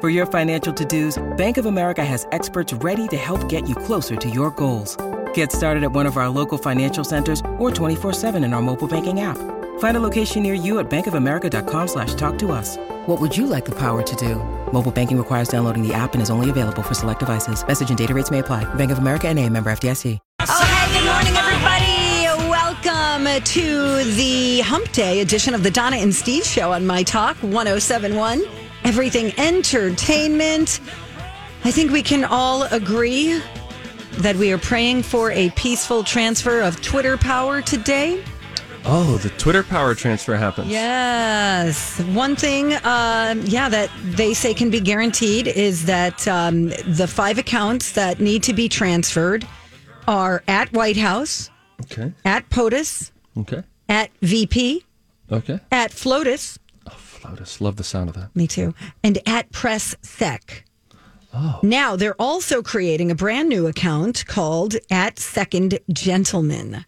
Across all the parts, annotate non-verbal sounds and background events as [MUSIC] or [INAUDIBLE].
For your financial to-dos, Bank of America has experts ready to help get you closer to your goals. Get started at one of our local financial centers or 24-7 in our mobile banking app. Find a location near you at bankofamerica.com slash talk to us. What would you like the power to do? Mobile banking requires downloading the app and is only available for select devices. Message and data rates may apply. Bank of America and a member FDIC. Oh, hey, good morning, everybody. Welcome to the Hump Day edition of the Donna and Steve Show on My Talk 1071. Everything Entertainment. I think we can all agree that we are praying for a peaceful transfer of Twitter power today. Oh, the Twitter power transfer happens. Yes. One thing, uh, yeah, that they say can be guaranteed is that um, the five accounts that need to be transferred are at White House, Okay. at POTUS, Okay. at VP, Okay. at FLOTUS, Flotus. Love the sound of that. me too, and at Press Sec. Oh. Now they're also creating a brand new account called at Second Gentleman.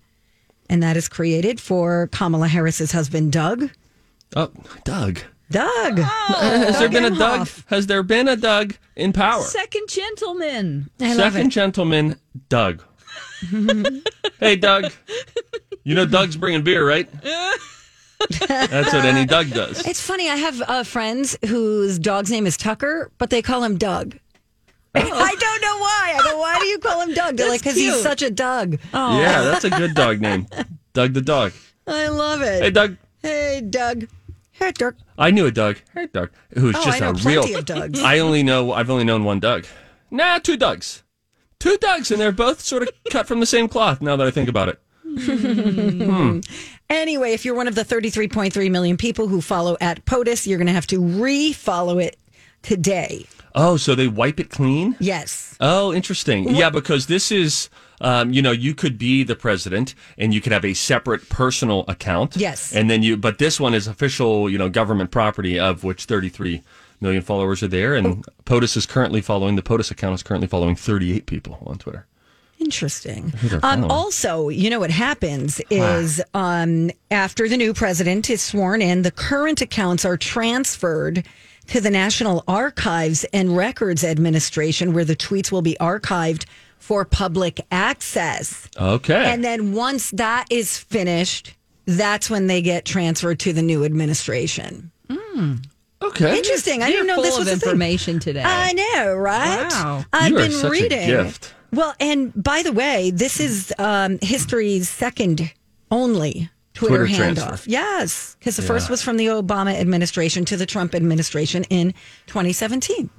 And that is created for Kamala Harris's husband, Doug. Oh, Doug. Doug. Oh. Has there been a Doug? Emhoff. Has there been a Doug in power? Second gentleman. I love Second it. gentleman, Doug. [LAUGHS] hey, Doug. You know Doug's bringing beer, right? [LAUGHS] That's what any Doug does. It's funny. I have uh, friends whose dog's name is Tucker, but they call him Doug. [LAUGHS] I don't know why. I go, why do you call him Doug? They're like, because he's such a Doug. Yeah, that's a good dog name. [LAUGHS] Doug the dog. I love it. Hey, Doug. Hey, Doug. Hey, Doug. I knew a Doug. Hey, Doug. Who's Oh, just I know a plenty real. of Dougs. [LAUGHS] I only know. I've only known one Doug. Nah, two Dougs. Two Dougs, and they're both sort of cut from the same cloth. Now that I think about it. Anyway, if you're one of the 33.3 million people who follow at POTUS, you're going to have to re-follow it today. Oh, so they wipe it clean? Yes. Oh, interesting. Yeah, because this is, um, you know, you could be the president and you could have a separate personal account. Yes. And then you, but this one is official, you know, government property of which 33 million followers are there. And POTUS is currently following, the POTUS account is currently following 38 people on Twitter. Interesting. Um, also, you know what happens is um, after the new president is sworn in, the current accounts are transferred to the National Archives and Records Administration, where the tweets will be archived for public access. Okay. And then once that is finished, that's when they get transferred to the new administration. okay. Interesting. I You're didn't know full this of was a thing. information today. I know, right? Wow. I've You are been such a reading. gift. Well, and by the way, this is um, history's second only Twitter, Twitter handoff. transfer. Yes, because the first was from the Obama administration to the Trump administration in 2017.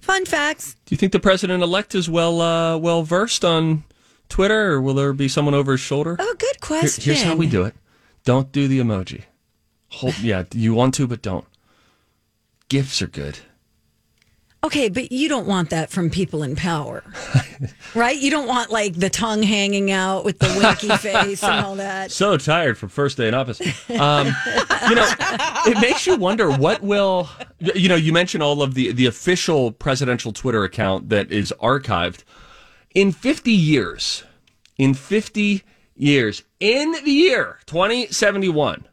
Fun facts. Do you think the president elect is well, uh, well versed on Twitter or will there be someone over his shoulder? Oh, good Here- question. here's how we do it. Don't do the emoji. Hold, yeah, you want to, but don't. Gifts are good. Okay, but you don't want that from people in power, [LAUGHS] right? You don't want like the tongue hanging out with the winky [LAUGHS] face and all that. So tired from first day in office. Um, you know, it makes you wonder what will. You know, you mentioned all of the the official presidential Twitter account that is archived in 50 years. In 50 years, in the year 2071,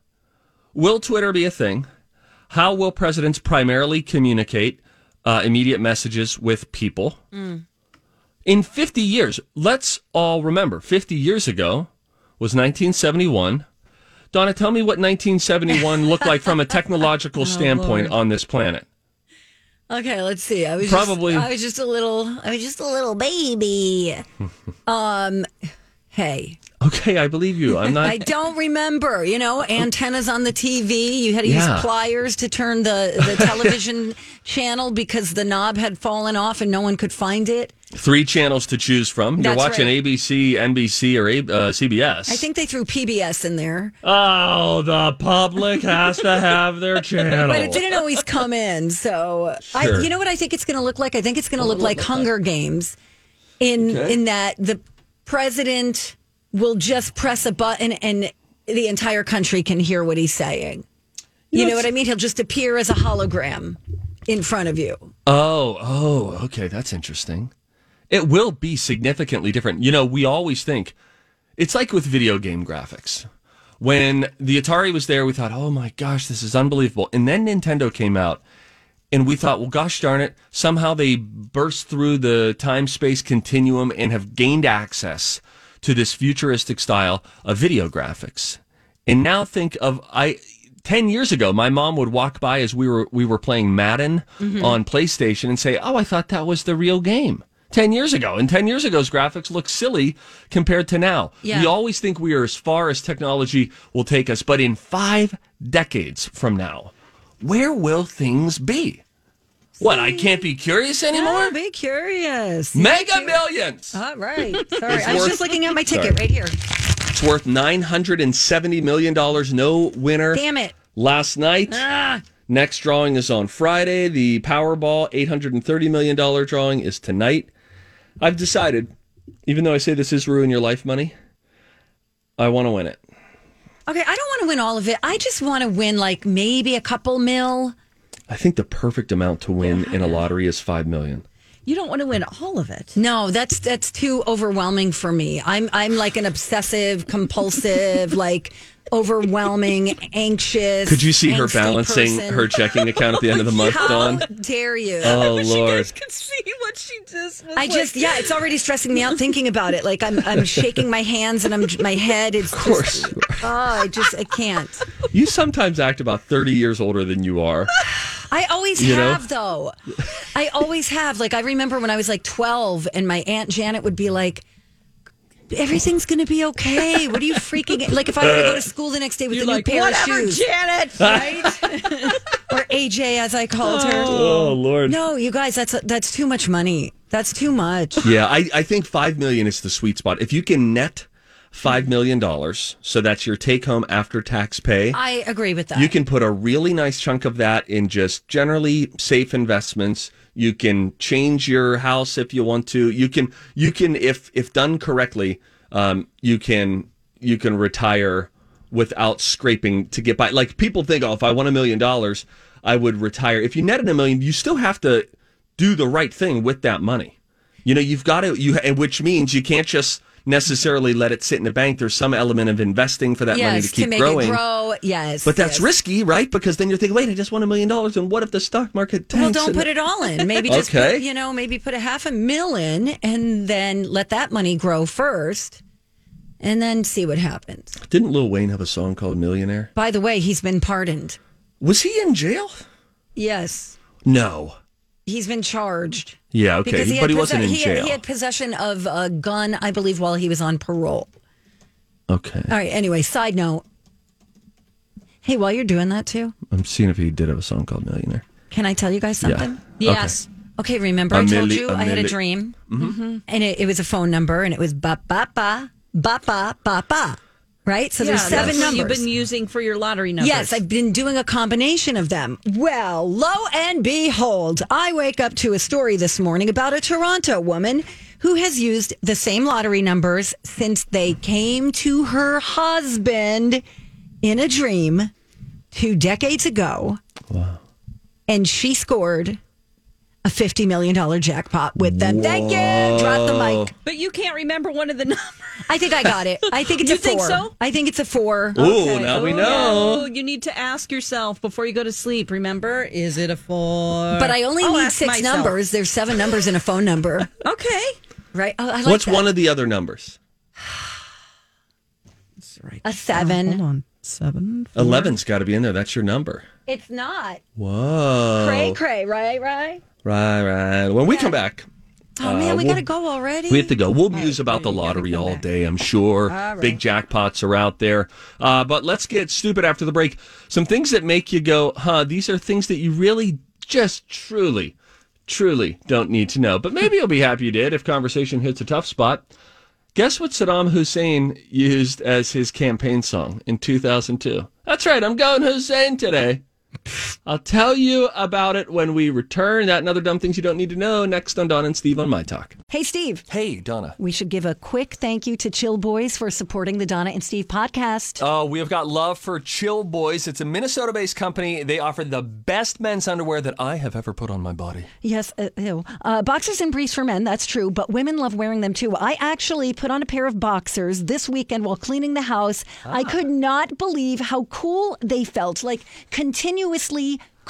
will Twitter be a thing? How will presidents primarily communicate uh, immediate messages with people? In 50 years, let's all remember 50 years ago was 1971. Donna, tell me what 1971 looked like from a technological [LAUGHS] standpoint on this planet. Okay, let's see. I was Probably- Just, I was just a little. I was just a little baby. [LAUGHS] um, hey, Okay, I believe you. I'm not. [LAUGHS] I don't remember. You know, antennas on the TV. You had to Yeah. use pliers to turn the the [LAUGHS] television channel because the knob had fallen off and no one could find it. Three channels to choose from. You're That's watching right. ABC, NBC, or A- uh, CBS. I think they threw PBS in there, Oh, the public has to have their channel. [LAUGHS] but it didn't always come in. So, I, Sure. you know what I think it's going to look like? I think it's going to look like Hunger Games. In Okay. in that the president will just press a button and the entire country can hear what he's saying. You know what I mean? He'll just appear as a hologram in front of you. Oh, oh, okay, that's interesting. It will be significantly different. You know, we always think it's like with video game graphics. When the Atari was there, we thought, oh my gosh, this is unbelievable. And then Nintendo came out, and we thought, well, gosh darn it, somehow they burst through the time space continuum and have gained access to this futuristic style of video graphics. And now think of I 10 years ago my mom would walk by as we were we were playing Madden mm-hmm. on PlayStation and say, "Oh, I thought that was the real game." 10 years ago. And 10 years ago's graphics look silly compared to now. Yeah. We always think we are as far as technology will take us, but in 5 decades from now, where will things be? What, I can't be curious anymore? Be curious. Mega millions. All right. [LAUGHS] Sorry. It's I was worth- just looking at my ticket Sorry. right here. It's worth $970 million. No winner. Damn it. Last night. Ah. Next drawing is on Friday. The Powerball $830 million drawing is tonight. I've decided, even though I say this is ruin your life money, I want to win it. Okay, I don't want to win all of it. I just want to win like maybe a couple mil. I think the perfect amount to win in a lottery is 5 million. You don't want to win all of it. No, that's that's too overwhelming for me. I'm I'm like an obsessive, compulsive, [LAUGHS] like overwhelming, [LAUGHS] anxious. Could you see her balancing person. her checking account at the end of the month, How Dawn? dare you? Oh, [LAUGHS] Lord. could see what she just was I just yeah, it's already stressing me out thinking about it. Like I'm I'm shaking my hands and I'm my head. It's Of course. just oh, I just I can't. You sometimes act about 30 years older than you are. [LAUGHS] I always You know? have though. I always have. Like I remember when I was like 12 and my aunt Janet would be like Everything's gonna be okay. What are you freaking? Like if I were to go to school the next day with You're a new like, pair whatever, of shoes, Janet. [LAUGHS] right? or AJ, as I called her. Oh. oh, Lord. No, you guys, that's that's too much money. That's too much. Yeah, I, I think five million is the sweet spot. If you can net five million dollars, so that's your take home after tax pay, I agree with that. you can put a really nice chunk of that in just generally safe investments. You can change your house if you want to. You can you can if if done correctly, um, you can you can retire without scraping to get by. Like people think, oh, if I won a million dollars, I would retire. If you netted a million, you still have to do the right thing with that money. You know, you've got to you, which means you can't just necessarily let it sit in the bank. There's some element of investing for that money yes, to keep make growing. it grow. Yes, But that's yes. risky, right? Because then you're thinking, wait, I just won a million dollars, and what if the stock market tanks? Well, don't put it all in. Maybe just Okay. put, you know, maybe put a half a mil in, and then let that money grow first, and then see what happens. Didn't Lil Wayne have a song called Millionaire? By the way, he's been pardoned. Was he in jail? Yes, No. He's been charged. Yeah, okay, Because but he had wasn't in he had- jail. he had possession of a gun, I believe, while he was on parole. okay, All right. Anyway, side note. Hey, while you're doing that too, I'm seeing if he did have a song called Millionaire. can I tell you guys Yeah. something? Yes. Okay, remember I told you I had a dream, mm-hmm. and it, it was a phone number, and it was ba ba ba ba ba ba ba. Right, so Yeah, there's seven numbers. you've been using for your lottery numbers. Yes, I've been doing a combination of them. Well, lo and behold, I wake up to a story this morning about a Toronto woman who has used the same lottery numbers since they came to her husband in a dream two decades ago. Wow. And she scored a $50 million jackpot with them. Thank you. Drop the mic. But you can't remember one of the numbers. I think I got it. I think it's You a four. think so? I think it's a four. Ooh, now we know. Oh, you need to ask yourself before you go to sleep. Remember, is it a four? But I only I'll need six myself. numbers. There's seven numbers in a phone number, Okay. right? Oh, I like What's that. one of the other numbers? Right. a seven? Hold on. Seven. four. Eleven's got to be in there. That's your number. It's not. Whoa. Cray, cray, right, right. Right, right. When we come back, Oh man, we we'll- gotta go already. We have to go. We'll muse about the lottery all day, I'm sure. Big jackpots are out there. Uh, but let's get stupid after the break. Some things that make you go, huh, these are things that you really just truly, truly don't need to know. But maybe you'll be happy you did if conversation hits a tough spot. Guess what Saddam Hussein used as his campaign song in 2002? That's right, I'm going Hussein today. I'll tell you about it when we return. That and other dumb things you don't need to know next on Donna and Steve on My Talk. Hey, Steve. Hey, Donna. We should give a quick thank you to Chill Boys for supporting the Donna and Steve podcast. Oh, we have got love for Chill Boys. It's a Minnesota based company. They offer the best men's underwear that I have ever put on my body. Yes, uh, ew. Uh, boxers and briefs for men, that's true, but women love wearing them too. I actually put on a pair of boxers this weekend while cleaning the house. I could not believe how cool they felt, like continuously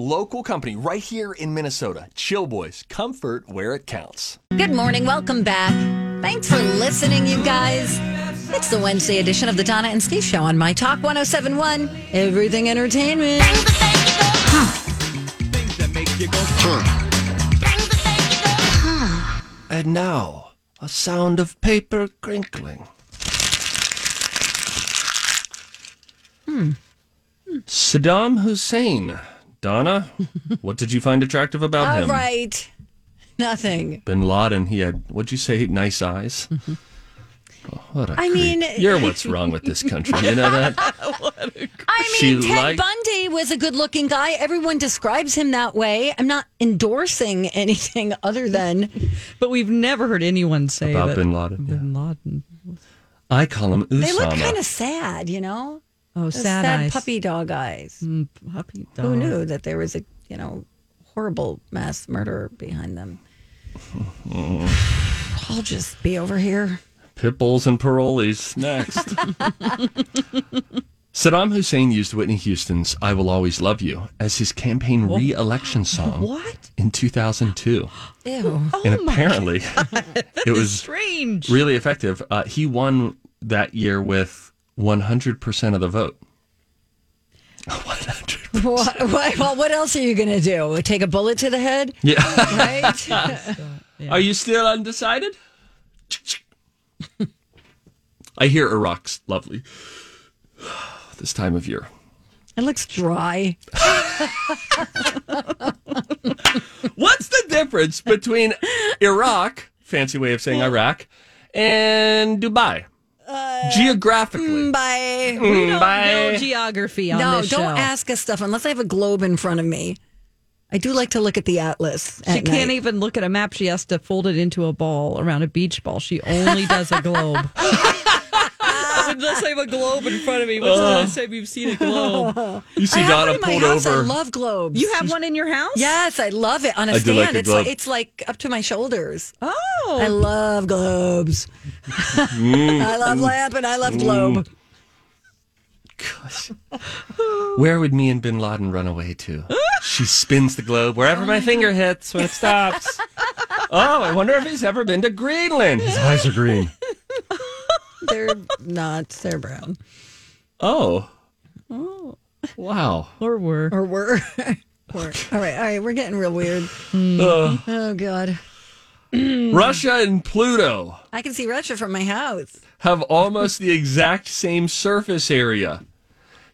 local company right here in Minnesota. Chill Boys, comfort where it counts. Good morning. Welcome back. Thanks for listening, you guys. It's the Wednesday edition of the Donna and Steve Show on My Talk 1071, Everything Entertainment. And now, a sound of paper crinkling. Hmm. Saddam Hussein. Donna, what did you find attractive about All him? right. Nothing. Bin Laden, he had, what'd you say, nice eyes? Oh, what a I creep. mean- You're what's [LAUGHS] wrong with this country. You know that? [LAUGHS] I She mean, Ted liked- Bundy was a good looking guy. Everyone describes him that way. I'm not endorsing anything [LAUGHS] other than But we've never heard anyone say About that Bin Laden, yeah. Bin Laden. I call him Usama. they look kind of sad, you know? Oh, Those sad, eyes. puppy dog eyes. Puppy dog. Who knew that there was a, you know, horrible mass murder behind them? [LAUGHS] I'll just be over here. Pit bulls and parolees next. [LAUGHS] Saddam Hussein used Whitney Houston's I Will Always Love You as his campaign re election song What? in 2002. [GASPS] Ew. and apparently, [LAUGHS] it was Strange. really effective. Uh, he won that year with 100% of the vote. [LAUGHS] 100 what, what, well, what else are you going to do? Take a bullet to the head? Yeah. Right? [LAUGHS] [LAUGHS] Are you still undecided? I hear Iraq's lovely [SIGHS] this time of year. it looks dry. What's the difference between Iraq, fancy way of saying Iraq, and Dubai? Uh, Geographically. Bye. We don't Bye. know geography on No, this don't ask us stuff unless I have a globe in front of me. I do like to look at the atlas. She at can't night. even look at a map. She has to fold it into a ball around a beach ball. She only does a globe. [LAUGHS] [LAUGHS] Unless I have a globe in front of me. What's the last time you've seen a globe? You see I have Donna one in my pulled house. over. I love globes. You have one in your house? Yes, I love it on a I do stand. like a it's globe. like it's like up to my shoulders. Oh. I love globes. Mm. [LAUGHS] I love lamp and I love globe. Gosh. Where would me and Bin Laden run away to? [LAUGHS] She spins the globe wherever my finger hits when it stops. Oh, I wonder if he's ever been to Greenland. His eyes are green. They're not. They're brown. Oh. Oh. Wow. Or were. Or were. [LAUGHS] Or- all right, all right. We're getting real weird. Uh, Oh God, Russia and Pluto I can see Russia from my house. have almost the exact same surface area.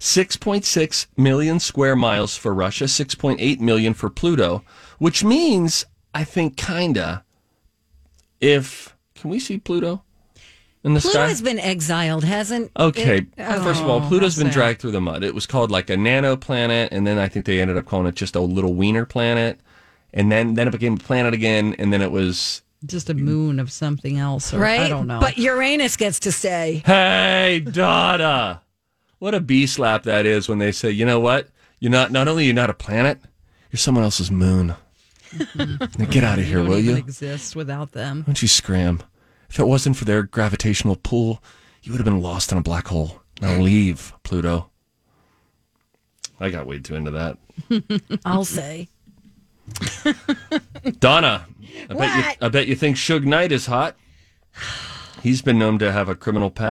6.6 million square miles for Russia, 6.8 million for Pluto, which means, I think, kinda, if. Can we see Pluto in the Pluto sky? has been exiled, hasn't? Okay, it? Oh, first of all, Pluto's been sad. dragged through the mud. It was called like a nano planet, and then I think they ended up calling it just a little wiener planet. And then, then it became a planet again, and then it was Just a moon of something else. Or, right? I don't know. But Uranus gets to say, Hey, Dada. What a bee slap that is when they say, you know what? You're not, not only you're not a planet, you're someone else's moon. [LAUGHS] now get out of here, don't will even you? exist without them. Why don't you scram? If it wasn't for their gravitational pull, you would have been lost in a black hole. Now mm. leave, Pluto. I got way too into that. [LAUGHS] I'll say. [LAUGHS] Donna, I bet, you, What? I bet you think Suge Knight is hot. He's been known to have a criminal past.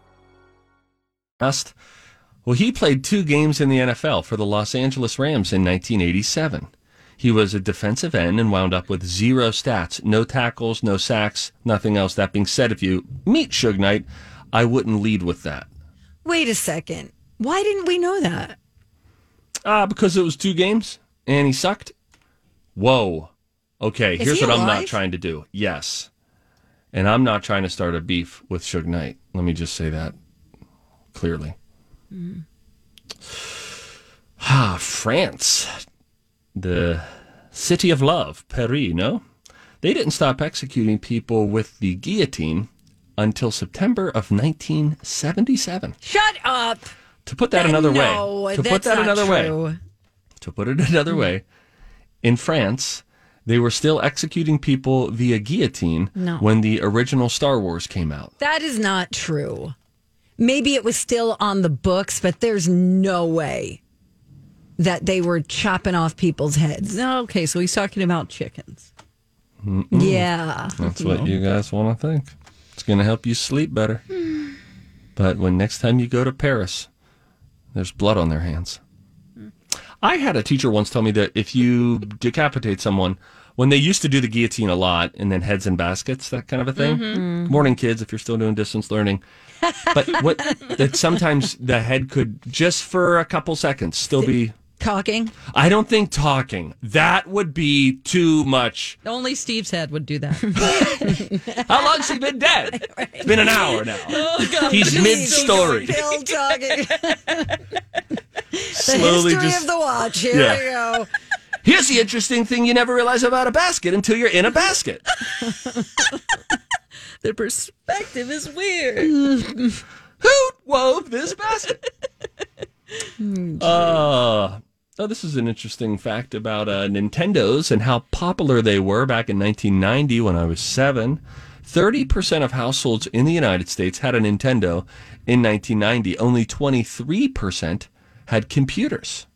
Well, he played two games in the NFL for the Los Angeles Rams in 1987. He was a defensive end and wound up with zero stats, no tackles, no sacks, nothing else. That being said, if you meet Suge Knight, I wouldn't lead with that. Wait a second. Why didn't we know that? Ah, uh, because it was two games and he sucked. Whoa. Okay, Is here's he what I'm not trying to do. Yes. And I'm not trying to start a beef with Suge Knight. Let me just say that clearly. Ah, France. The city of love, Paris, no? They didn't stop executing people with the guillotine until September of 1977. Shut up. To put that another no, way, to that's put that not another way, to put it another way, in France, they were still executing people via guillotine No. when the original Star Wars came out. That is not true. Maybe it was still on the books, but there's no way that they were chopping off people's heads. Okay, so he's talking about chickens. Yeah. That's what you guys want to think. It's going to help you sleep better. [SIGHS] But when next time you go to Paris, there's blood on their hands. Hmm. I had a teacher once tell me that if you decapitate someone, when they used to do the guillotine a lot and then heads in baskets, that kind of a thing. Mm-hmm. Mm. Morning, kids, if you're still doing distance learning. But [LAUGHS] what that sometimes the head could just for a couple seconds still be. Talking. I don't think talking. That would be too much. Only Steve's head would do that. [LAUGHS] How long's he been dead? It's been an hour now. Oh, He's mid story. Still talking. [LAUGHS] Slowly History just. of the watch. Here Yeah. we go. Here's the interesting thing you never realize about a basket until you're in a basket. [LAUGHS] the perspective is weird. [LAUGHS] Who wove this basket? Uh, oh, this is an interesting fact about uh, Nintendos and how popular they were back in 1990 when I was seven. 30% of households in the United States had a Nintendo in 1990. Only 23% had computers.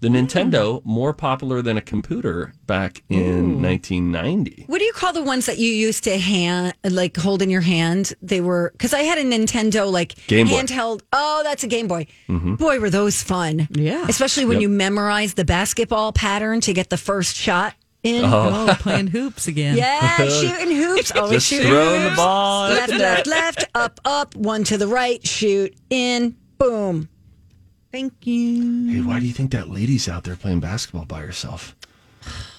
The Nintendo more popular than a computer back in 1990. What do you call the ones that you used to hand, like hold in your hand? They were because I had a Nintendo like Game Boy. handheld. Oh, that's a Game Boy. Mm-hmm. Boy, were those fun! Yeah. especially when Yep. you memorize the basketball pattern to get the first shot in. Oh, oh [LAUGHS] playing hoops again. Yeah, [LAUGHS] shooting hoops. Always Just shooting throwing the hoops. ball at Left, the left, left, up, up, one to the right, shoot in, boom. Thank you. Hey, why do you think that lady's out there playing basketball by herself?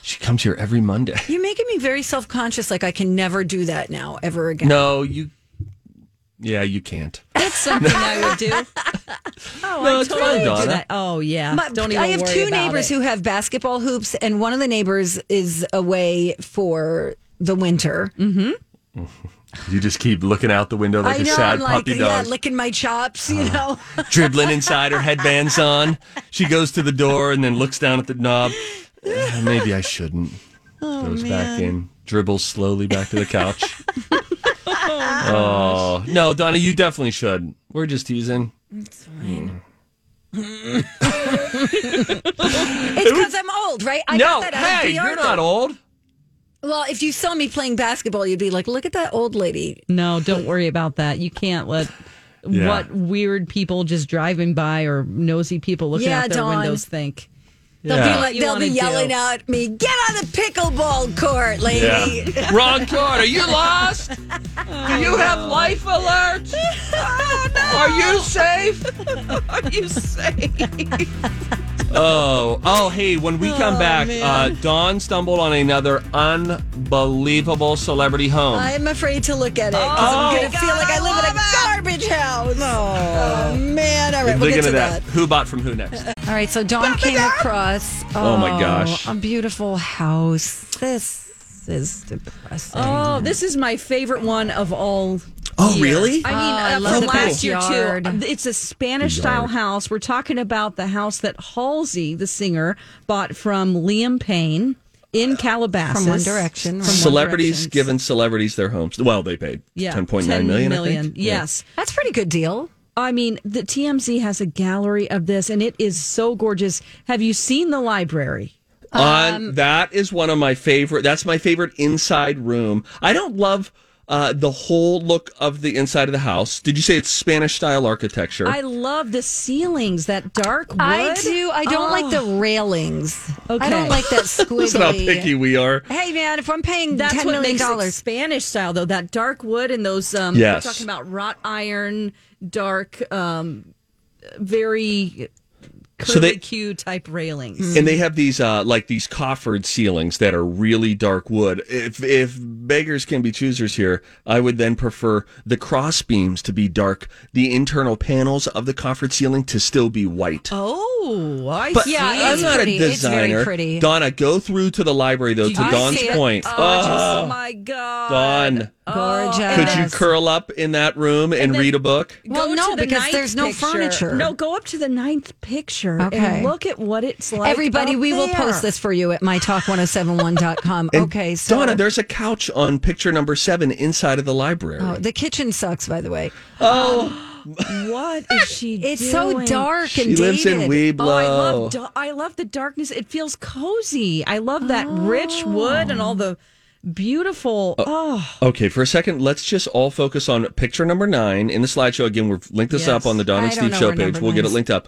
She comes here every Monday. You're making me very self conscious. Like I can never do that now ever again. No, you. Yeah, you can't. That's something I would do. [LAUGHS] Oh, No, I it's totally fine, would Donna. do that. Oh, yeah. My- Don't even I have worry two about neighbors it. who have basketball hoops, and one of the neighbors is away for the winter. Mm-hmm. Mm-hmm. You just keep looking out the window like I a know, sad I'm like, puppy dog, Uh-huh. licking my chops, you know. [LAUGHS] dribbling inside her headbands on. She goes to the door and then looks down at the knob. "Eh, [SIGHS] maybe I shouldn't. Goes back in, dribbles slowly back to the couch. [LAUGHS] oh no, Donna, you definitely should. We're just teasing. [LAUGHS] It's fine. It's because I'm old, right? I no, hey, you're not old. Well, if you saw me playing basketball, you'd be like, "Look at that old lady." No, don't worry about that. You can't let Yeah. what weird people just driving by or nosy people looking Yeah, out their Dawn. windows think. They'll Yeah. be like, they'll be yelling do. at me, "Get on the pickleball court, lady!" Yeah. [LAUGHS] Wrong court. Are you lost? Do you have life alert? [LAUGHS] oh no! Are you safe? [LAUGHS] Are you safe? [LAUGHS] Oh, oh, hey, when we come back, uh, Dawn stumbled on another unbelievable celebrity home. I'm afraid to look at it 'cause Oh, I'm going to feel like I I live in a love garbage house. Oh, man. All right, we'll Look get into to that. that. Who bought from who next? All right, so Dawn came across. Oh, my gosh. A beautiful house. This is depressing. Oh, this is my favorite one of all. Oh, year. really? I mean, I uh, love from the last year backyard. too. It's a Spanish style house. We're talking about the house that Halsey, the singer, bought from Liam Payne in Calabasas From One Direction, From right. One Celebrities giving celebrities their homes. Well, they paid yeah, ten point nine million. I think. Yes. That's a pretty good deal. I mean, the TMZ has a gallery of this, and it is so gorgeous. Have you seen the library? Um, On that is one of my favorite. That's my favorite inside room. I don't love uh, the whole look of the inside of the house. Did you say it's Spanish style architecture? I love the ceilings, that dark wood. I do. I don't like the Oh. railings. I don't like that [LAUGHS] squiggly. Listen how picky we are. Hey man, if I'm paying That's ten what million makes it dollars, Spanish style, though. That dark wood and those. Um, Yes. We're talking about wrought iron, dark, um, very So they- curlicue type railings. And they have these uh, like these coffered ceilings that are really dark wood. If if beggars can be choosers here, I would then prefer the cross beams to be dark, the internal panels of the coffered ceiling to still be white. Oh, I But see. Yeah, I'm not pretty. a It's very designer. pretty. Donna, go through to the library though. To I Dawn's point, Oh, Oh, my God. Dawn, gorgeous. could you curl up in that room and, then- read a book? Well, Go no, because ninth there's no picture. furniture. No, go up to the ninth picture Okay. and look at what it's like. Everybody, up we will post this for you at mytalk1071.com. [LAUGHS] And okay, so Donna, there's a couch on picture number seven inside of the library. oh, the kitchen sucks, by the way. Oh [GASPS] what is she doing? [LAUGHS] It's so dark she and lives in dated. Weeblo. Oh, I love da- I love the darkness. It feels cozy. I love that rich oh. wood and all the beautiful. Uh, oh, Okay, for a second, let's just all focus on picture number nine in the slideshow. Again, we've linked this Yes. up on the Don and Steve show page. We'll get it linked up.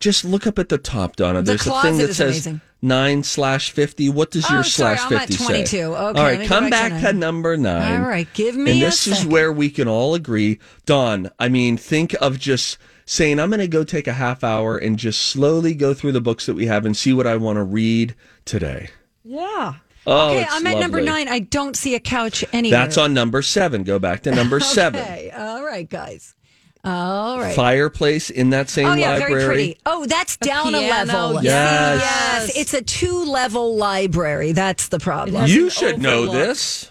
Just look up at the top, Donna. The There's a thing that says amazing. nine slash fifty. What does Oh, your sorry, slash I'm at fifty say? 22. Okay, all right, come back to back to number nine. All right, give me And this is where we can all agree, Dawn. I mean, think of just saying, "I'm going to go take a half hour and just slowly go through the books that we have and see what I want to read today." yeah. Oh, okay, I'm at number nine. I don't see a couch anywhere. That's on number seven. Go back to number [LAUGHS] seven. Okay, all right, guys. All right. Fireplace in that same Oh yeah, library. very pretty. Oh, that's down a, level. yes. yes, it's a two-level library. That's the problem. You an should know this.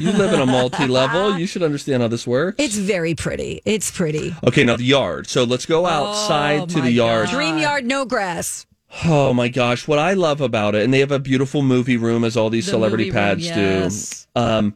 You live in a multi-level. [LAUGHS] You should understand how this works. It's very pretty. It's pretty. okay, now the yard. So let's go outside to the yard. Dream yard, no grass. Oh my gosh, what I love about it, and they have a beautiful movie room as all these The celebrity movie room, pads yes. do. Um,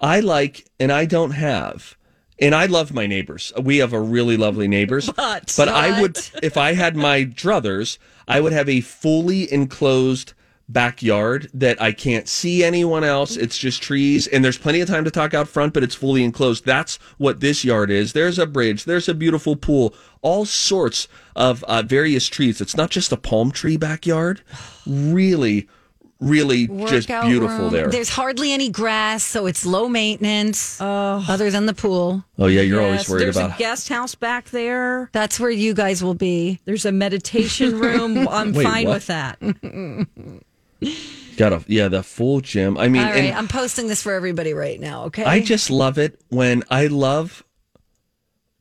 I like, and I don't have, and I love my neighbors. We have a really lovely neighbors. [LAUGHS] But- but I would, if I had my druthers, I would have a fully enclosed backyard that I can't see anyone else. It's just trees, and there's plenty of time to talk out front, but it's fully enclosed. That's what this yard is. There's a bridge. There's a beautiful pool. All sorts of uh, various trees. It's not just a palm tree backyard. Really, really just Workout beautiful room. there. There's hardly any grass, so it's low maintenance. Oh. other than the pool. oh yeah, you're always Yes, worried There's about. a guest house back there. That's where you guys will be. There's a meditation [LAUGHS] room. I'm Wait, fine what? with that. [LAUGHS] Got a yeah, the full gym. I mean, All right, and I'm posting this for everybody right now. Okay. I just love it when I love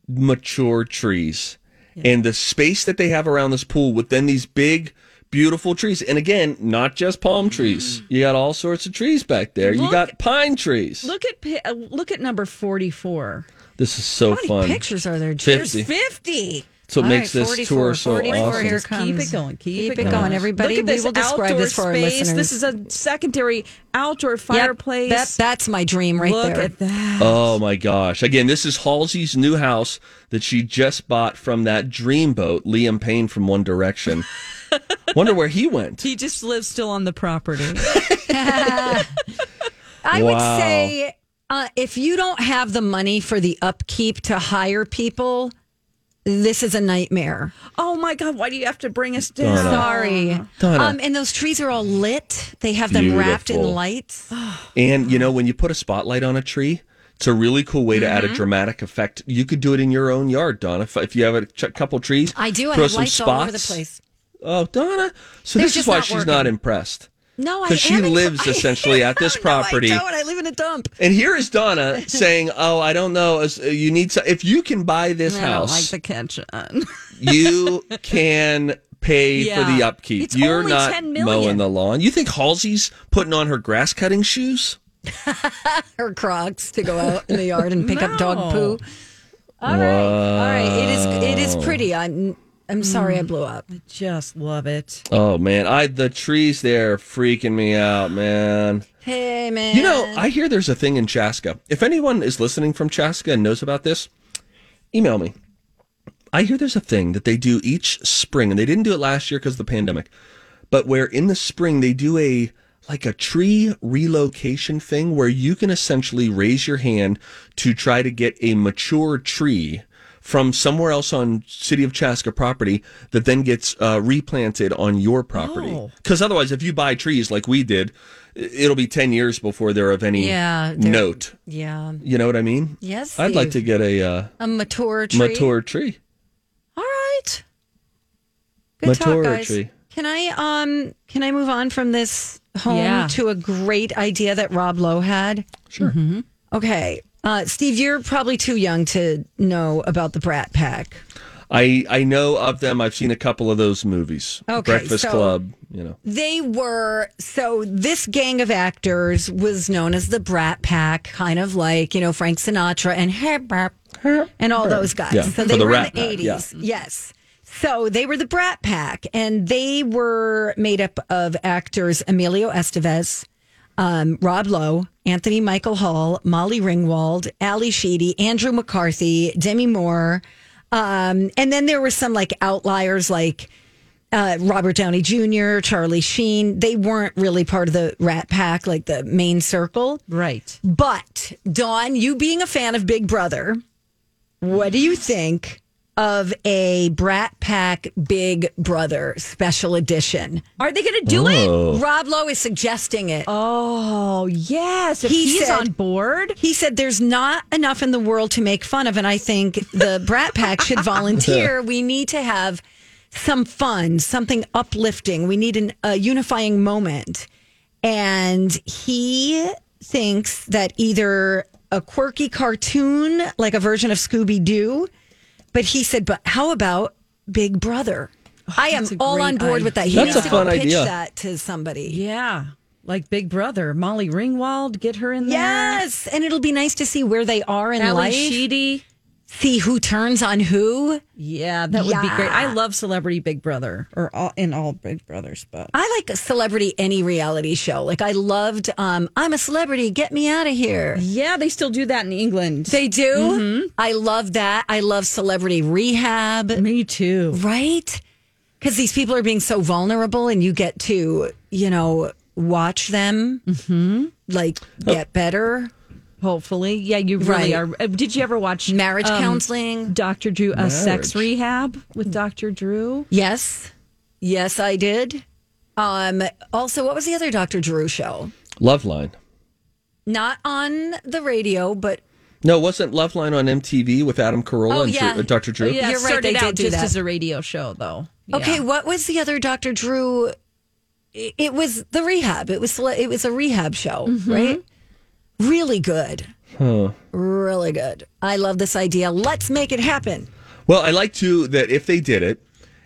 mature trees and the space that they have around this pool with then these big beautiful trees and again not just palm trees you got all sorts of trees back there you got pine trees Look at uh, look at number 44. this is so How many fun pictures are there? Fifty. There's 50. So what All makes right, this 44, tour so 44, awesome here Just keep it going. Keep, Keep it it going. going, everybody. Look at We this will describe outdoor this for our space. listeners. This is a secondary outdoor Yep, fireplace. that- that's my dream right Look there. at that. Oh my gosh. Again, this is Halsey's new house that she just bought from that dream boat, Liam Payne from One Direction. [LAUGHS] [LAUGHS] Wonder where he went. He just lives still on the property. [LAUGHS] [LAUGHS] I would say uh, if you don't have the money for the upkeep to hire people, this is a nightmare. oh my God! Why do you have to bring us down? Sorry. Donna. Um, and those trees are all lit. They have them wrapped in lights. [GASPS] And you know, when you put a spotlight on a tree, It's a really cool way to add Mm-hmm. a dramatic effect. You could do it in your own yard, Donna. If, if you have a ch- couple trees, I do. I throw have some lights spots. all over the place. Oh, Donna. So They're this is why not she's not impressed. No, I Because she in- lives [LAUGHS] essentially at this property. No, I don't. I live in a dump. And here is Donna [LAUGHS] saying, "Oh, I don't know. uh, You need to, if you can buy this I house, like the kitchen. [LAUGHS] you can pay for the upkeep. It's You're not 10 million. mowing the lawn. You think Halsey's putting on her grass cutting shoes? Her Crocs to go out in the yard and pick up dog No. poo. All right, all right. It is. It is pretty. I'm. I'm sorry I mm. blew up. I just love it. Oh man, I the trees there are freaking me out, man. Hey man. You know, I hear there's a thing in Chaska. If anyone is listening from Chaska and knows about this, email me. I hear there's a thing that they do each spring, and they didn't do it last year because of the pandemic, but where in the spring they do a like a tree relocation thing where you can essentially raise your hand to try to get a mature tree from somewhere else on city of chaska property that then gets uh, replanted on your property Oh. because otherwise if you buy trees like we did it'll be 10 years before they're of any Yeah, they're- note Yeah. you know what i mean Yes. i'd like to get a uh, a mature tree. mature tree All right. Good Mature talk, guys. tree. Can I um can I move on from this home Yeah. to a great idea that Rob Lowe had? Sure. Okay. Uh, Steve, you're probably too young to know about the Brat Pack. I I know of them. I've seen a couple of those movies. Okay, Breakfast so- Club. You know. They were so this gang of actors was known as the Brat Pack, kind of like you know Frank Sinatra and and all those guys. Yeah, so they the were in the Pack, yeah. eighties. Yes. So they were the Brat Pack, and they were made up of actors Emilio Estevez, um, Rob Lowe, Anthony Michael Hall, Molly Ringwald, Ally Sheedy, Andrew McCarthy, Demi Moore, um, and then there were some like outliers like uh, Robert Downey Jr., Charlie Sheen. They weren't really part of the Rat Pack, like the main circle. Right. But Dawn, you being a fan of Big Brother, what do you think of a Brat Pack Big Brother special edition? Are they going to do it? Oh. Rob Lowe is suggesting it. Oh, yes. If He he's said- on board. He said there's not enough in the world to make fun of, and I think the [LAUGHS] Brat Pack should volunteer. We need to have some fun, something uplifting. We need an, a unifying moment. And he thinks that either a quirky cartoon, like a version of Scooby Doo, but he said, but how about Big Brother? Oh, I am Oh, that's a all on board with that. He That's needs a to fun go pitch idea. that to somebody. Yeah. Like Big Brother. Molly Ringwald, get her in there. Yes, and it'll be nice to see where they are in Ally life. Sheedy. See who turns on who. Yeah, that would be great. I love Celebrity Big Brother or all, in all Big Brothers, but I like a celebrity any reality show. Like I loved um I'm a celebrity, get me out of here. yeah, they still do that in England. They do. I love that. I love celebrity rehab, Me too. right? Cuz these people are being so vulnerable and you get to, you know, watch them like get better. Hopefully, yeah, you really Right. are. Uh, Did you ever watch Marriage um, counseling. Dr. Drew, a sex rehab with Dr. Drew? Yes. Yes, I did. Um also what was the other Dr. Drew show? Loveline. Not on the radio, but No, wasn't Loveline on MTV with Adam Carolla Oh, and yeah. Drew, uh, Dr. Drew? Yeah, You're it right, started they out did do just that. as a radio show, though. Okay, what was the other Dr. Drew? It it was the rehab. It was it was a rehab show, Mm-hmm. right? Really good. Hmm. Really good. I love this idea. Let's make it happen. Well, I like to that if they did it,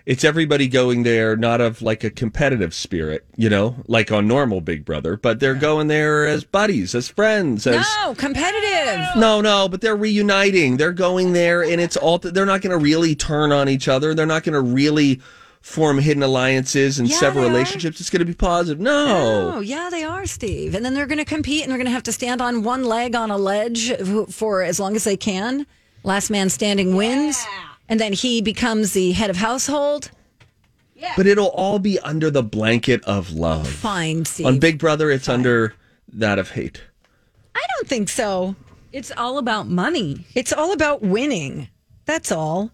it's everybody going there not of like a competitive spirit, you know, like on normal Big Brother, but they're going there as buddies, as friends, as No, competitive. no, no, but they're reuniting. They're going there, and it's all. They're not going to really turn on each other. They're not going to really form hidden alliances and Yeah, sever they are. relationships. It's going to be positive. No, Oh, yeah, they are, Steve. And then they're going to compete and they're going to have to stand on one leg on a ledge for as long as they can. Last man standing wins. And then he becomes the head of household. Yeah. but it'll all be under the blanket of love. Fine, Steve. On Big Brother, it's under that of hate. I don't think so. It's all about money. It's all about winning. That's all.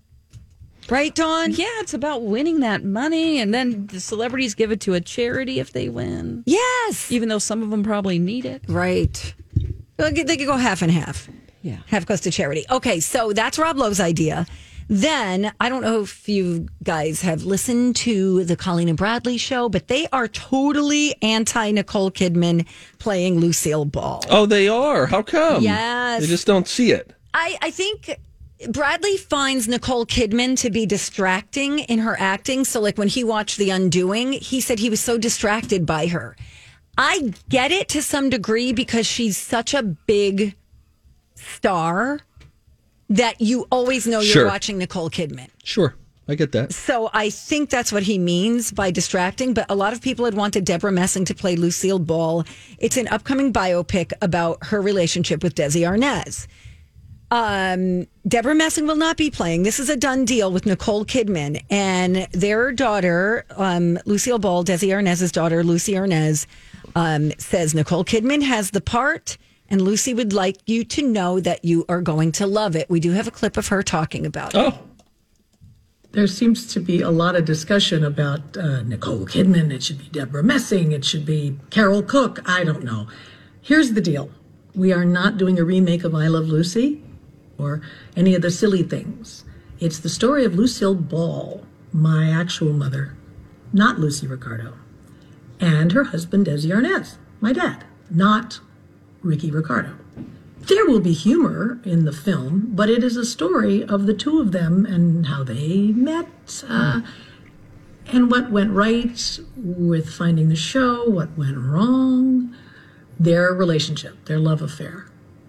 Right, Dawn? Yeah, it's about winning that money, and then the celebrities give it to a charity if they win, Yes. even though some of them probably need it. Right. They could go half and half. Yeah. Half goes to charity. Okay, so that's Rob Lowe's idea. Then I don't know if you guys have listened to the Colleen and Bradley show, but they are totally anti Nicole Kidman playing Lucille Ball. Oh, they are. How come? Yes. They just don't see it. I, I think Bradley finds Nicole Kidman to be distracting in her acting. So, like when he watched The Undoing, he said he was so distracted by her. I get it to some degree because she's such a big star that you always know you're Sure. watching Nicole Kidman. Sure. I get that. So I think that's what he means by distracting. But a lot of people had wanted Debra Messing to play Lucille Ball. It's an upcoming biopic about her relationship with Desi Arnaz. Um, Debra Messing will not be playing. This is a done deal with Nicole Kidman and their daughter, um, Lucille Ball, Desi Arnaz's daughter, Lucy Arnaz, um, says Nicole Kidman has the part, and Lucy would like you to know that you are going to love it. We do have a clip of her talking about it. Oh, there seems to be a lot of discussion about uh, Nicole Kidman. It should be Debra Messing. It should be Carol Cook. I don't know. Here's the deal we are not doing a remake of I Love Lucy or any of the silly things. It's the story of Lucille Ball, my actual mother, not Lucy Ricardo, and her husband, Desi Arnaz, my dad, not Ricky Ricardo. There will be humor in the film, but it is a story of the two of them and how they met, uh, and what went right with finding the show, what went wrong, their relationship, their love affair.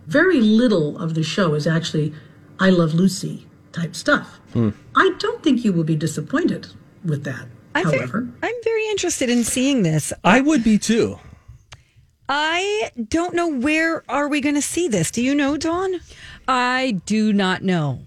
Very little of the show is actually I Love Lucy type stuff. Hmm. I don't think you will be disappointed with that, I'm very, however. I'm very interested in seeing this. I would be too. I don't know where are we going to see this. Do you know, Dawn? I do not know.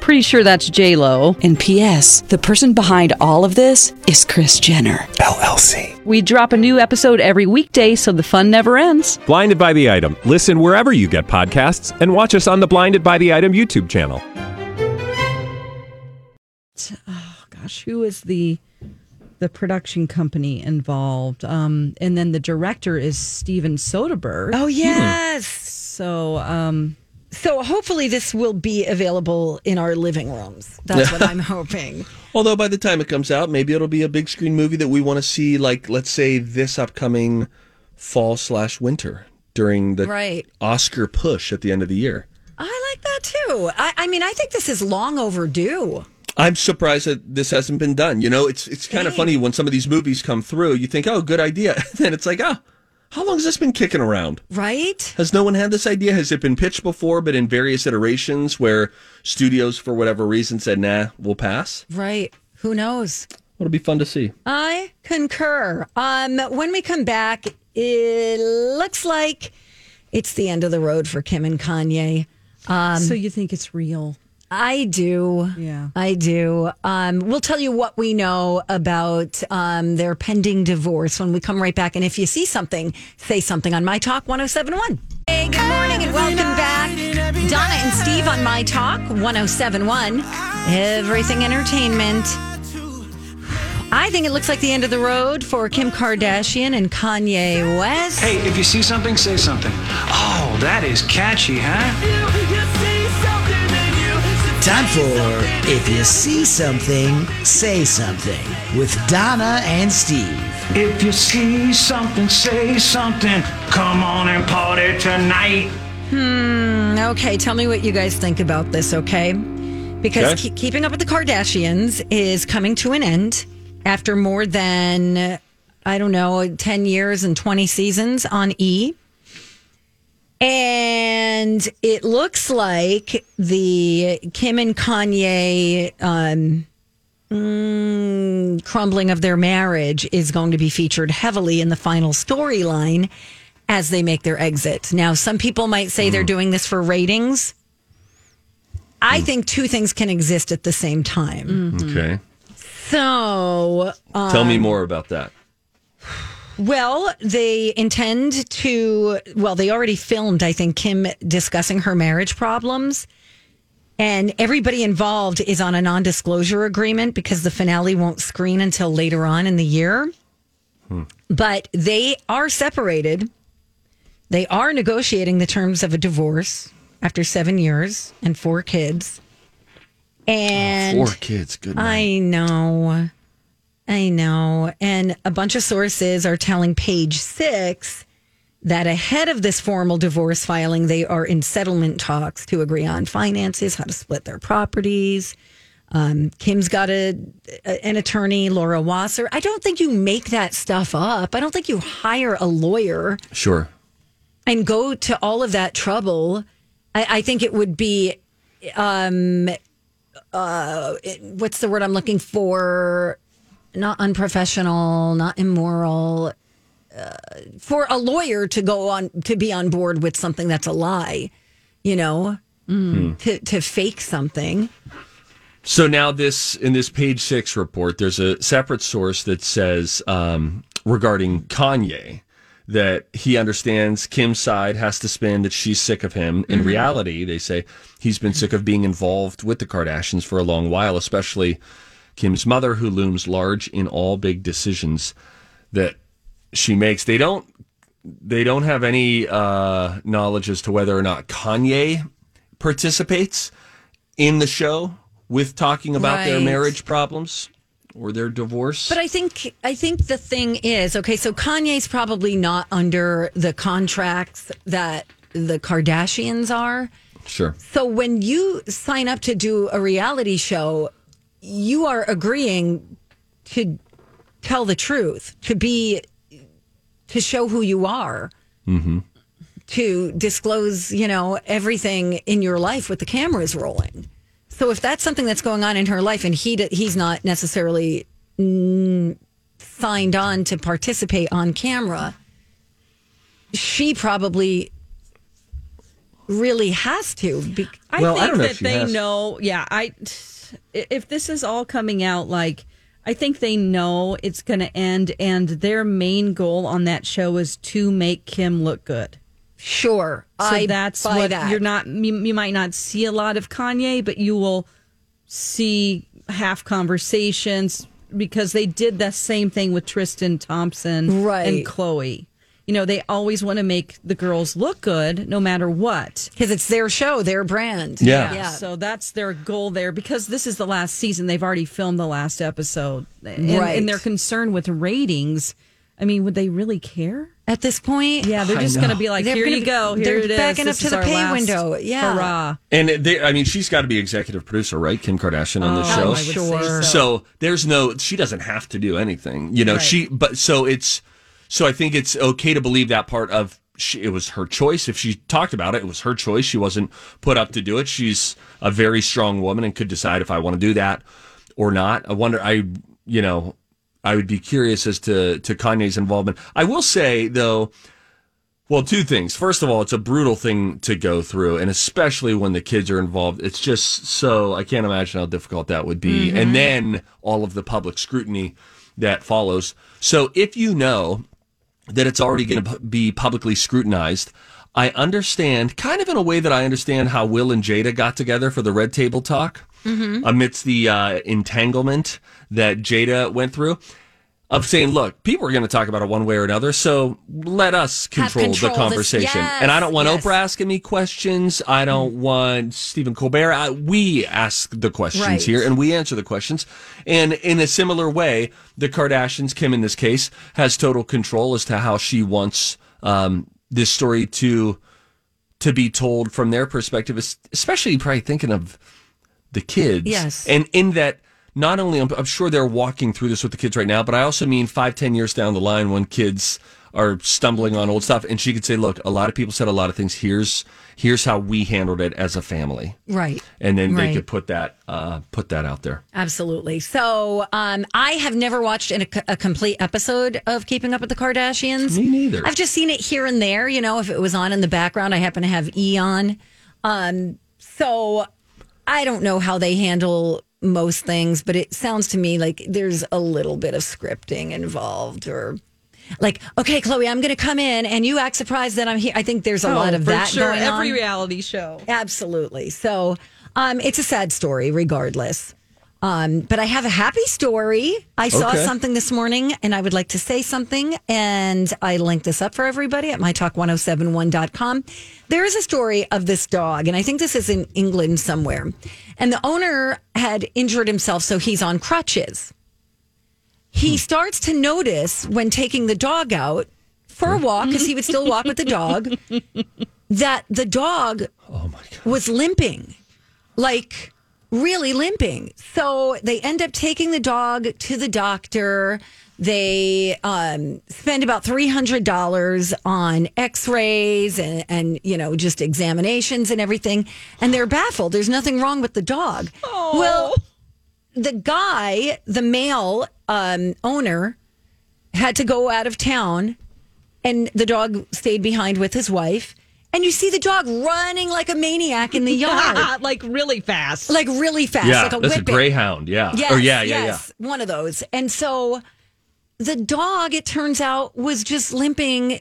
Pretty sure that's J Lo. And P.S. The person behind all of this is Kris Jenner LLC. We drop a new episode every weekday, so the fun never ends. Blinded by the item. Listen wherever you get podcasts, and watch us on the Blinded by the Item YouTube channel. Oh gosh, who is the the production company involved? Um, and then the director is Steven Soderbergh. Oh yes. So um, So hopefully this will be available in our living rooms. That's what I'm [LAUGHS] hoping. Although by the time it comes out, maybe it'll be a big screen movie that we want to see, like let's say this upcoming fall slash winter during the Right. Oscar push at the end of the year. I like that too. I, I mean, I think this is long overdue. I'm surprised that this hasn't been done. You know, it's it's kind of funny when some of these movies come through. You think, oh, good idea, [LAUGHS] then it's like, oh, how long has this been kicking around? Right? Has no one had this idea? Has it been pitched before, but in various iterations where studios, for whatever reason, said, nah, we'll pass? Right. Who knows? It'll be fun to see. I concur. Um, when we come back, it looks like it's the end of the road for Kim and Kanye. so you think it's real? I do. Yeah. I do. Um, we'll tell you what we know about um, their pending divorce when we come right back. And if you see something, say something on My Talk 1071. Hey, good morning and welcome back. Donna and Steve on My Talk 1071. Everything Entertainment. I think it looks like the end of the road for Kim Kardashian and Kanye West. Hey, if you see something, say something. Oh, that is catchy, huh? Time for If You See Something, Say Something with Donna and Steve. If you see something, say something. Come on and party tonight. Hmm. Okay, tell me what you guys think about this, okay? Because Okay. Ke- Keeping Up with the Kardashians is coming to an end after more than, I don't know, 10 years and 20 seasons on E. And it looks like the Kim and Kanye um, mm, crumbling of their marriage is going to be featured heavily in the final storyline as they make their exit. Now, some people might say they're doing this for ratings. I think two things can exist at the same time. Okay. So, uh, Tell me more about that. Well, they intend to, well, they already filmed, I think, Kim discussing her marriage problems. And everybody involved is on a non disclosure agreement because the finale won't screen until later on in the year. Hmm. But they are separated. They are negotiating the terms of a divorce after seven years and four kids. And Four kids, good. night. I know. I know. And a bunch of sources are telling page six that ahead of this formal divorce filing, they are in settlement talks to agree on finances, how to split their properties. Um, Kim's got a, a- an attorney, Laura Wasser. I don't think you make that stuff up. I don't think you hire a lawyer Sure. and go to all of that trouble. I, I think it would be, um, uh, what's the word I'm looking for? Not unprofessional, not immoral. Uh, for a lawyer to go on to be on board with something that's a lie, you know, to to fake something. So now this in this page six report, there's a separate source that says um, regarding Kanye that he understands Kim's side has to spin that she's sick of him. In reality, they say he's been sick of being involved with the Kardashians for a long while, especially Kim's mother, who looms large in all big decisions that she makes. They don't they don't have any uh, knowledge as to whether or not Kanye participates in the show with talking about their marriage problems or their divorce. But I think I think the thing is okay. So Kanye's probably not under the contracts that the Kardashians are. sure. So when you sign up to do a reality show, you are agreeing to tell the truth, to be to show who you are, Mm-hmm. to disclose, you know, everything in your life with the cameras rolling. So if that's something that's going on in her life and he he's not necessarily mm, signed on to participate on camera, she probably really has to. Be- I Well, I think don't know if that she they has- know. Yeah, I. If this is all coming out, like I think they know it's going to end, and their main goal on that show is to make Kim look good. Sure, So I that's what that. you're not. You, you might not see a lot of Kanye, but you will see half conversations because they did the same thing with Tristan Thompson Right. and Khloé. You know, they always want to make the girls look good no matter what. because it's their show, their brand. Yeah. yeah. So that's their goal there because this is the last season. They've already filmed the last episode. And, Right. and they're concerned with ratings. I mean, would they really care? At this point, Yeah, they're just going to be like, They're here you be- go. Here they're it is. backing This up to the pay window. Yeah. Hurrah. And they, I mean, she's got to be executive producer, right? Kim Kardashian on the Oh, show. I would say Sure. so. So there's no, she doesn't have to do anything, you know. Right. She, but so it's, so I think it's okay to believe that part of she, it was her choice. If she talked about it, it was her choice. She wasn't put up to do it. She's a very strong woman and could decide if I want to do that or not. I wonder, I, you know, I would be curious as to to Kanye's involvement. I will say though. Well, two things. First of all, it's a brutal thing to go through, and especially when the kids are involved. It's just so, I can't imagine how difficult that would be. Mm-hmm. And then all of the public scrutiny that follows. So if you know that it's already going to be publicly scrutinized, I understand, kind of in a way that I understand how Will and Jada got together for the Red Table Talk amidst the uh, entanglement that Jada went through. Of saying, look, people are going to talk about it one way or another, so let us control, control the conversation. yes, and I don't want yes. Oprah asking me questions. I don't want Stephen Colbert. I, we ask the questions Right. here, and we answer the questions. And in a similar way, the Kardashians, Kim in this case, has total control as to how she wants um, this story to to be told from their perspective, especially probably thinking of the kids. Yes. And in that, not only, I'm, I'm sure they're walking through this with the kids right now, but I also mean five, ten years down the line when kids are stumbling on old stuff and she could say, look, a lot of people said a lot of things. Here's, here's how we handled it as a family. Right. And then they could put that, uh, put that out there. Absolutely. So, um, I have never watched an, a complete episode of Keeping Up with the Kardashians. Me neither. I've just seen it here and there. You know, if it was on in the background, I happen to have E on. Um, so I don't know how they handle most things, but it sounds to me like there's a little bit of scripting involved, or like, okay, Khloé, I'm going to come in and you act surprised that I'm here. I think there's a lot of Oh, that sure. going Every on. reality show. Absolutely. So um, it's a sad story, regardless. Um, but I have a happy story. I saw Okay. something this morning and I would like to say something. And I linked this up for everybody at mytalk1071.com. There is a story of this dog, and I think this is in England somewhere. And the owner had injured himself, so he's on crutches. He starts to notice when taking the dog out for a walk, because he would still walk with the dog, [LAUGHS] that the dog was limping, like really limping. So they end up taking the dog to the doctor. They um, spend about three hundred dollars on X-rays and, and you know just examinations and everything, and they're baffled. There's nothing wrong with the dog. Well, the guy, the male um, owner, had to go out of town, and the dog stayed behind with his wife. And you see the dog running like a maniac in the yard, [LAUGHS] like really fast. like really fast, yeah, like a that's a greyhound. Yeah. Yes, or yeah, yeah, yes, one of those. And so the dog, it turns out, was just limping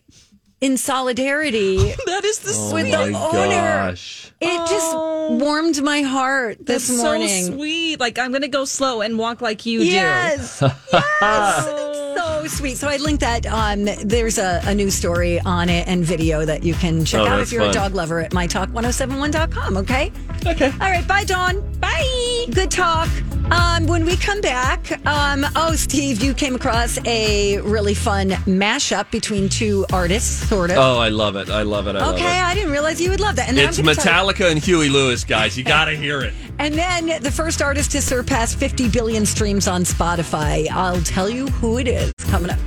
in solidarity. [LAUGHS] that is the yeah. Oh With my the owner. gosh. It just oh. warmed my heart this That's morning. so sweet. Like I'm gonna go slow and walk like you do. Yes. [LAUGHS] yes. So sweet. So I linked that on. There's a, a news story on it and video that you can check Oh, out that's if you're fun. a dog lover at mytalk1071.com. Okay. Okay. All right. Bye, Dawn. Bye. Good talk. Um, when we come back, um, oh, Steve, you came across a really fun mashup between two artists, sort of. Oh, I love it. I love it. I okay, love I didn't realize you would love that. And then It's I'm gonna tell you- Metallica and Huey Lewis, guys. You got to [LAUGHS] hear it. And then the first artist to surpass 50 billion streams on Spotify. I'll tell you who it is coming up.